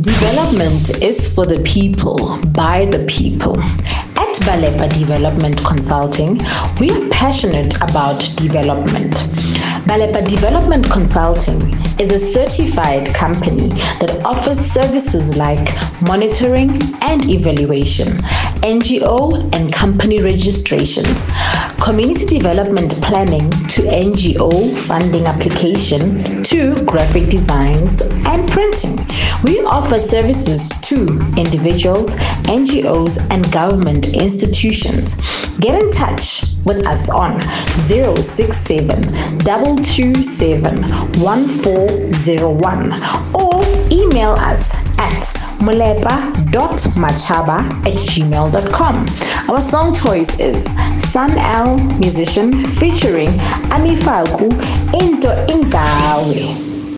Development is for the people, by the people. At Balepa Development Consulting, we are passionate about development. Balepa Development Consulting is a certified company that offers services like monitoring and evaluation, NGO and company registrations, community development planning to NGO funding application to graphic designs and printing. We offer services to individuals, NGOs, and government institutions. Get in touch with us on 067 227 1401 or email us at mulepa.machaba at gmail.com. Our song choice is Sun-EL Musician featuring Ami Faku Into Ingawe.